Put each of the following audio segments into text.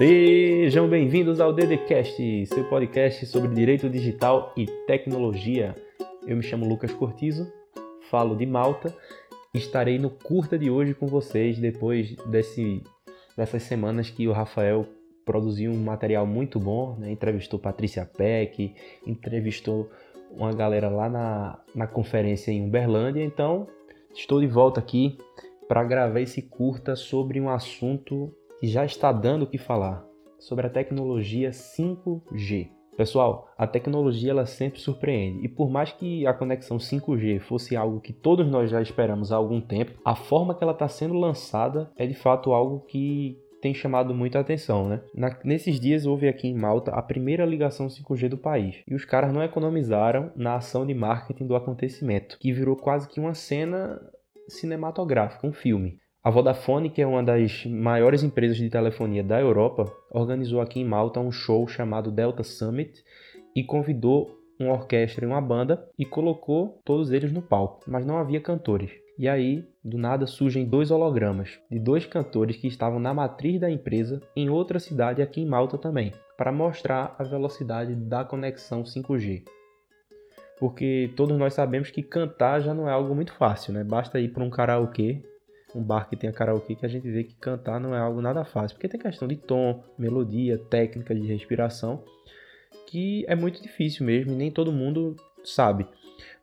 Sejam bem-vindos ao DDCast, seu podcast sobre direito digital e tecnologia. Eu me chamo Lucas Cortizo, falo de Malta e estarei no curta de hoje com vocês depois desse, dessas semanas que o Rafael produziu um material muito bom, né? entrevistou Patrícia Peck, entrevistou uma galera lá na, na conferência em Uberlândia, então estou de volta aqui para gravar esse curta sobre um assunto que já está dando o que falar, sobre a tecnologia 5G. Pessoal, a tecnologia ela sempre surpreende e por mais que a conexão 5G fosse algo que todos nós já esperamos há algum tempo, a forma que ela está sendo lançada é de fato algo que tem chamado muita atenção, né? Na, nesses dias houve aqui em Malta a primeira ligação 5G do país e os caras não economizaram na ação de marketing do acontecimento, que virou quase que uma cena cinematográfica, um filme. A Vodafone, que é uma das maiores empresas de telefonia da Europa, organizou aqui em Malta um show chamado Delta Summit e convidou uma orquestra e uma banda e colocou todos eles no palco, mas não havia cantores. E aí, do nada, surgem dois hologramas de dois cantores que estavam na matriz da empresa em outra cidade aqui em Malta também, para mostrar a velocidade da conexão 5G. Porque todos nós sabemos que cantar já não é algo muito fácil, né? Basta ir para um karaokê, um bar que tenha karaokê, que a gente vê que cantar não é algo nada fácil, porque tem questão de tom, melodia, técnica de respiração, que é muito difícil mesmo e nem todo mundo sabe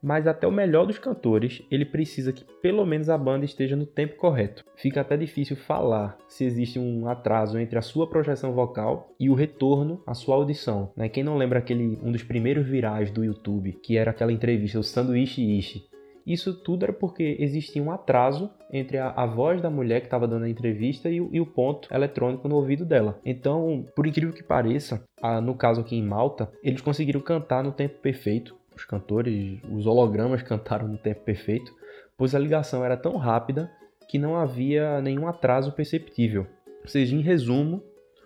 mas até o melhor dos cantores, ele precisa que pelo menos a banda esteja no tempo correto. Fica até difícil falar se existe um atraso entre a sua projeção vocal e o retorno à sua audição. Né? Quem não lembra aquele um dos primeiros virais do YouTube, que era aquela entrevista, o Sanduíche Ishi, isso tudo era porque existia um atraso entre a, a voz da mulher que estava dando a entrevista e, e, o ponto eletrônico no ouvido dela. Então, por incrível que pareça, a, no caso aqui em Malta, eles conseguiram cantar no tempo perfeito, os cantores, os hologramas cantaram no tempo perfeito, pois a ligação era tão rápida que não havia nenhum atraso perceptível. Ou seja, em resumo,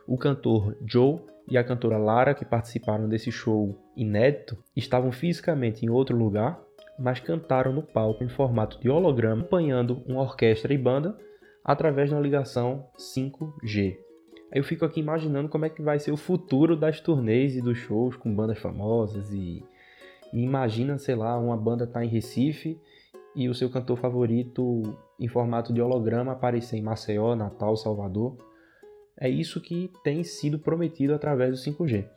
o cantor Joe e a cantora Lara, que participaram desse show inédito, estavam fisicamente em outro lugar, mas cantaram no palco em formato de holograma, acompanhando uma orquestra e banda através de uma ligação 5G. Aí eu fico aqui imaginando como é que vai ser o futuro das turnês e dos shows com bandas famosas e e imagina, sei lá, uma banda tá em Recife e o seu cantor favorito em formato de holograma aparecer em Maceió, Natal, Salvador. É isso que tem sido prometido através do 5G.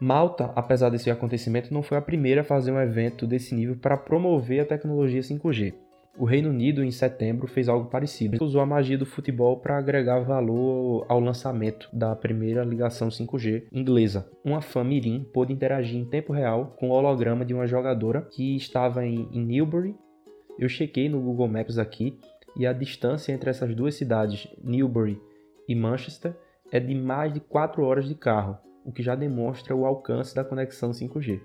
Malta, apesar desse acontecimento, não foi a primeira a fazer um evento desse nível para promover a tecnologia 5G. O Reino Unido, em setembro, fez algo parecido. Usou a magia do futebol para agregar valor ao lançamento da primeira ligação 5G inglesa. Uma fã mirim pôde interagir em tempo real com o holograma de uma jogadora que estava em, Newbury. Eu chequei no Google Maps aqui e a distância entre essas duas cidades, Newbury e Manchester, é de mais de 4 horas de carro, o que já demonstra o alcance da conexão 5G.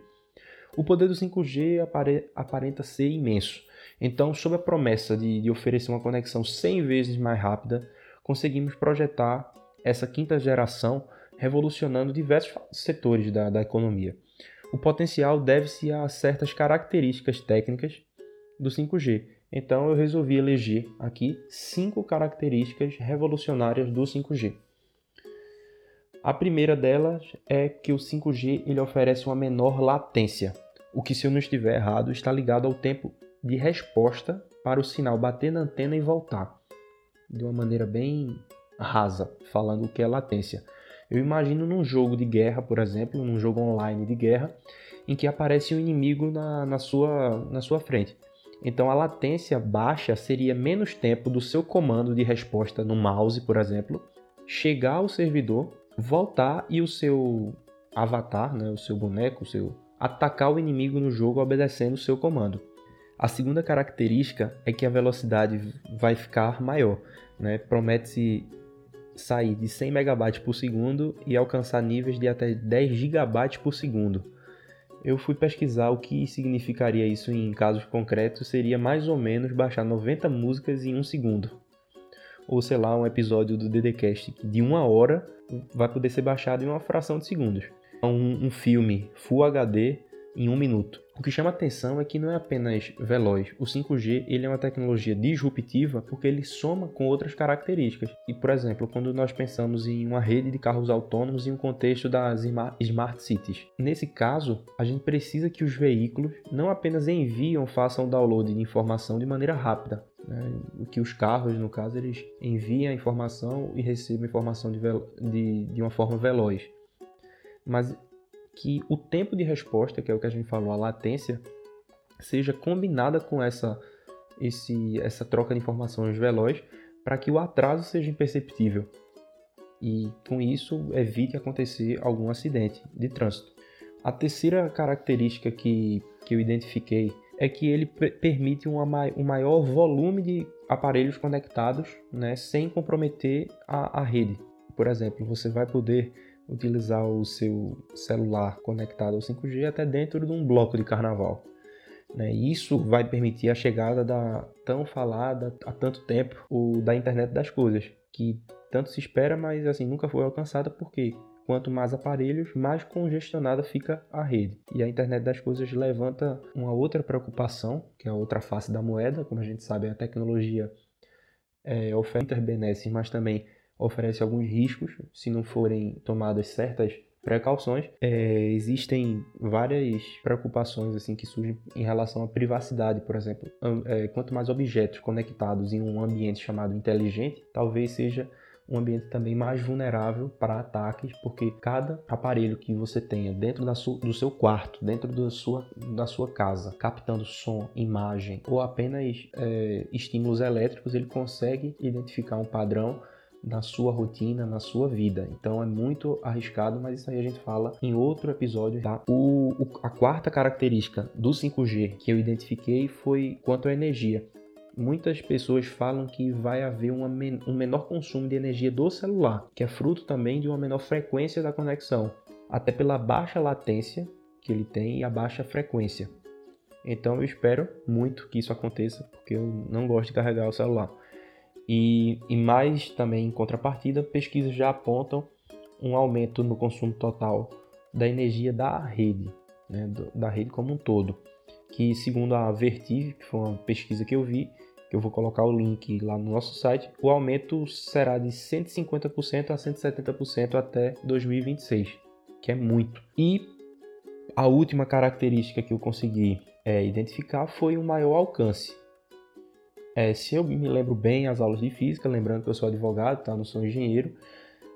O poder do 5G aparenta ser imenso então, sob a promessa de, de oferecer uma conexão 100 vezes mais rápida, conseguimos projetar essa quinta geração revolucionando diversos setores da, da economia. O potencial deve-se a certas características técnicas do 5G. Então eu resolvi eleger aqui cinco características revolucionárias do 5G. A primeira delas é que o 5G ele oferece uma menor latência, o que se eu não estiver errado está ligado ao tempo de resposta para o sinal bater na antena e voltar, de uma maneira bem rasa, falando o que é latência. Eu imagino num jogo de guerra, por exemplo, num jogo online de guerra, em que aparece um inimigo na, na, sua, na sua frente. Então a latência baixa seria menos tempo do seu comando de resposta no mouse, por exemplo, chegar ao servidor, voltar e o seu avatar, né, o seu boneco, o seu atacar o inimigo no jogo obedecendo o seu comando. A segunda característica é que a velocidade vai ficar maior. Né? Promete-se sair de 100 MB por segundo e alcançar níveis de até 10 GB por segundo. Eu fui pesquisar o que significaria isso em casos concretos, seria mais ou menos baixar 90 músicas em um segundo. Ou sei lá, um episódio do DDCast de uma hora vai poder ser baixado em uma fração de segundos. Um, um filme Full HD em um minuto. O que chama atenção é que não é apenas veloz. O 5G ele é uma tecnologia disruptiva porque ele soma com outras características. E, por exemplo, quando nós pensamos em uma rede de carros autônomos em um contexto das smart cities. Nesse caso, a gente precisa que os veículos não apenas enviam, façam download de informação de maneira rápida, né? O que os carros, no caso, eles enviam a informação e recebem informação de, de, de uma forma veloz. Mas que o tempo de resposta, que é o que a gente falou, a latência, seja combinada com essa, esse, essa troca de informações veloz para que o atraso seja imperceptível e com isso evite acontecer algum acidente de trânsito. A terceira característica que, que eu identifiquei é que ele permite uma, um maior volume de aparelhos conectados né, sem comprometer a, a rede. Por exemplo, você vai poder utilizar o seu celular conectado ao 5G até dentro de um bloco de carnaval. Né? Isso vai permitir a chegada da tão falada há tanto tempo o, da internet das coisas, que tanto se espera, mas assim nunca foi alcançada porque quanto mais aparelhos, mais congestionada fica a rede. E a internet das coisas levanta uma outra preocupação, que é a outra face da moeda, como a gente sabe, a tecnologia é, oferta benefícios, mas também oferece alguns riscos se não forem tomadas certas precauções. É, existem várias preocupações assim que surgem em relação à privacidade, por exemplo. É, quanto mais objetos conectados em um ambiente chamado inteligente, talvez seja um ambiente também mais vulnerável para ataques, porque cada aparelho que você tenha dentro da do seu quarto, dentro da sua, da sua casa, captando som, imagem ou apenas é, estímulos elétricos, ele consegue identificar um padrão na sua rotina, na sua vida. Então é muito arriscado, mas isso aí a gente fala em outro episódio, tá? O, o, a quarta característica do 5G que eu identifiquei foi quanto à energia muitas pessoas falam que vai haver uma, um menor consumo de energia do celular, que é fruto também de uma menor frequência da conexão, até pela baixa latência que ele tem e a baixa frequência. Então eu espero muito que isso aconteça, porque eu não gosto de carregar o celular. E, e mais também em contrapartida, pesquisas já apontam um aumento no consumo total da energia da rede, né, da rede como um todo. Que segundo a Vertiv, que foi uma pesquisa que eu vi, que eu vou colocar o link lá no nosso site, o aumento será de 150% a 170% até 2026, que é muito. E a última característica que eu consegui é, identificar foi o maior alcance. É, se eu me lembro bem as aulas de física, lembrando que eu sou advogado, tá? não sou engenheiro,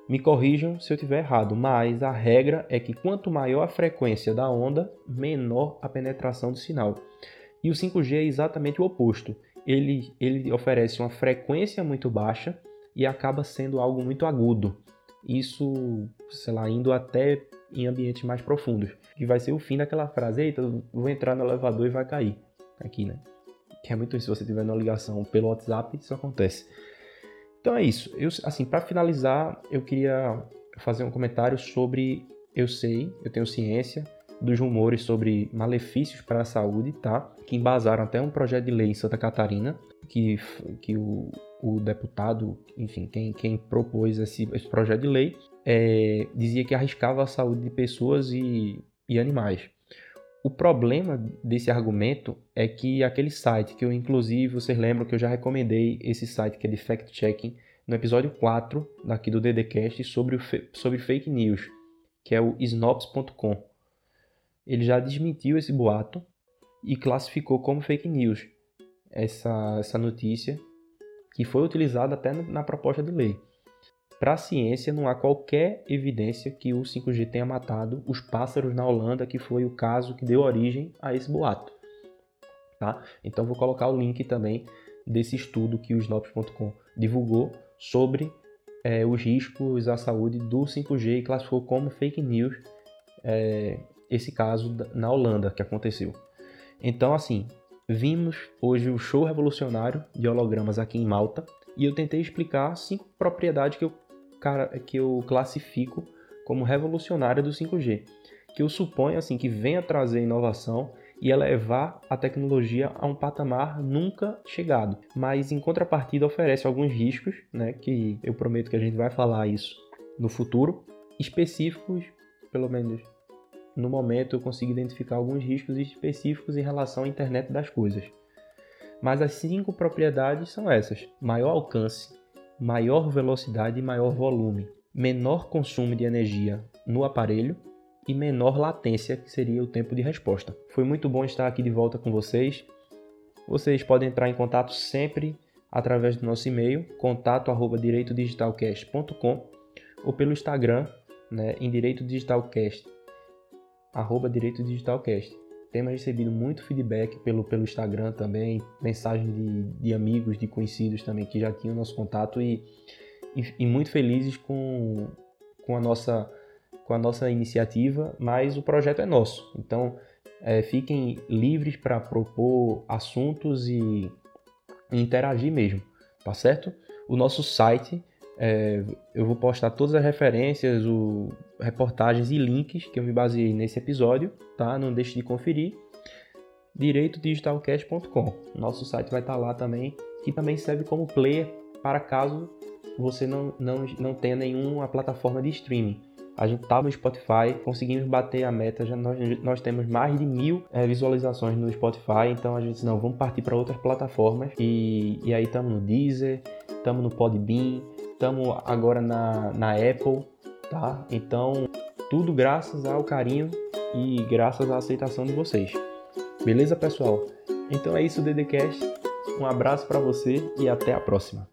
me corrijam se eu estiver errado, mas a regra é que quanto maior a frequência da onda, menor a penetração do sinal. E o 5G é exatamente o oposto ele, ele oferece uma frequência muito baixa e acaba sendo algo muito agudo. Isso, sei lá, indo até em ambientes mais profundos. Que vai ser o fim daquela frase, eita, vou entrar no elevador e vai cair. Aqui, né? Que é muito isso, se você tiver uma ligação pelo WhatsApp, isso acontece. Então é isso. Eu, assim, para finalizar, eu queria fazer um comentário sobre eu sei, eu tenho ciência dos rumores sobre malefícios para a saúde, tá? Que embasaram até um projeto de lei em Santa Catarina, que, que o, o deputado, enfim, quem, quem propôs esse, esse projeto de lei, é, dizia que arriscava a saúde de pessoas e, e animais. O problema desse argumento é que aquele site, que eu inclusive, vocês lembram que eu já recomendei esse site que é de fact-checking no episódio 4 daqui do DDCast sobre, o, sobre fake news, que é o snops.com ele já desmentiu esse boato e classificou como fake news essa, essa notícia que foi utilizada até na proposta de lei. Para a ciência, não há qualquer evidência que o 5G tenha matado os pássaros na Holanda, que foi o caso que deu origem a esse boato. Tá? Então, vou colocar o link também desse estudo que o Snops.com divulgou sobre é, os riscos à saúde do 5G e classificou como fake news é, esse caso na Holanda que aconteceu. Então, assim, vimos hoje o show revolucionário de hologramas aqui em Malta e eu tentei explicar cinco propriedades que eu, que eu classifico como revolucionária do 5G, que eu suponho assim que venha trazer inovação e elevar a tecnologia a um patamar nunca chegado, mas em contrapartida oferece alguns riscos, né, que eu prometo que a gente vai falar isso no futuro, específicos, pelo menos no momento eu consigo identificar alguns riscos específicos em relação à internet das coisas. Mas as cinco propriedades são essas: maior alcance, maior velocidade e maior volume, menor consumo de energia no aparelho e menor latência, que seria o tempo de resposta. Foi muito bom estar aqui de volta com vocês. Vocês podem entrar em contato sempre através do nosso e-mail, contato@direitodigitalcast.com ou pelo Instagram, né, em Direito Digitalcast, Direito Digitalcast. Temos recebido muito feedback pelo, pelo Instagram também, mensagens de, de amigos, de conhecidos também que já tinham nosso contato e, e, e muito felizes com, com, a nossa, com a nossa iniciativa, mas o projeto é nosso. Então, é, fiquem livres para propor assuntos e interagir mesmo, tá certo? O nosso site é, eu vou postar todas as referências, o, reportagens e links que eu me baseei nesse episódio, tá? Não deixe de conferir. direitodigitalcast.com. Nosso site vai estar lá também, que também serve como player para caso você não, não, não tenha nenhuma plataforma de streaming. A gente estava no Spotify, conseguimos bater a meta, já nós, nós temos mais de mil é, visualizações no Spotify, então a gente não, vamos partir para outras plataformas. E, e aí estamos no Deezer, estamos no Podbean, Estamos agora na, na Apple, tá? Então, tudo graças ao carinho e graças à aceitação de vocês. Beleza, pessoal? Então é isso, DDCast. Um abraço para você e até a próxima.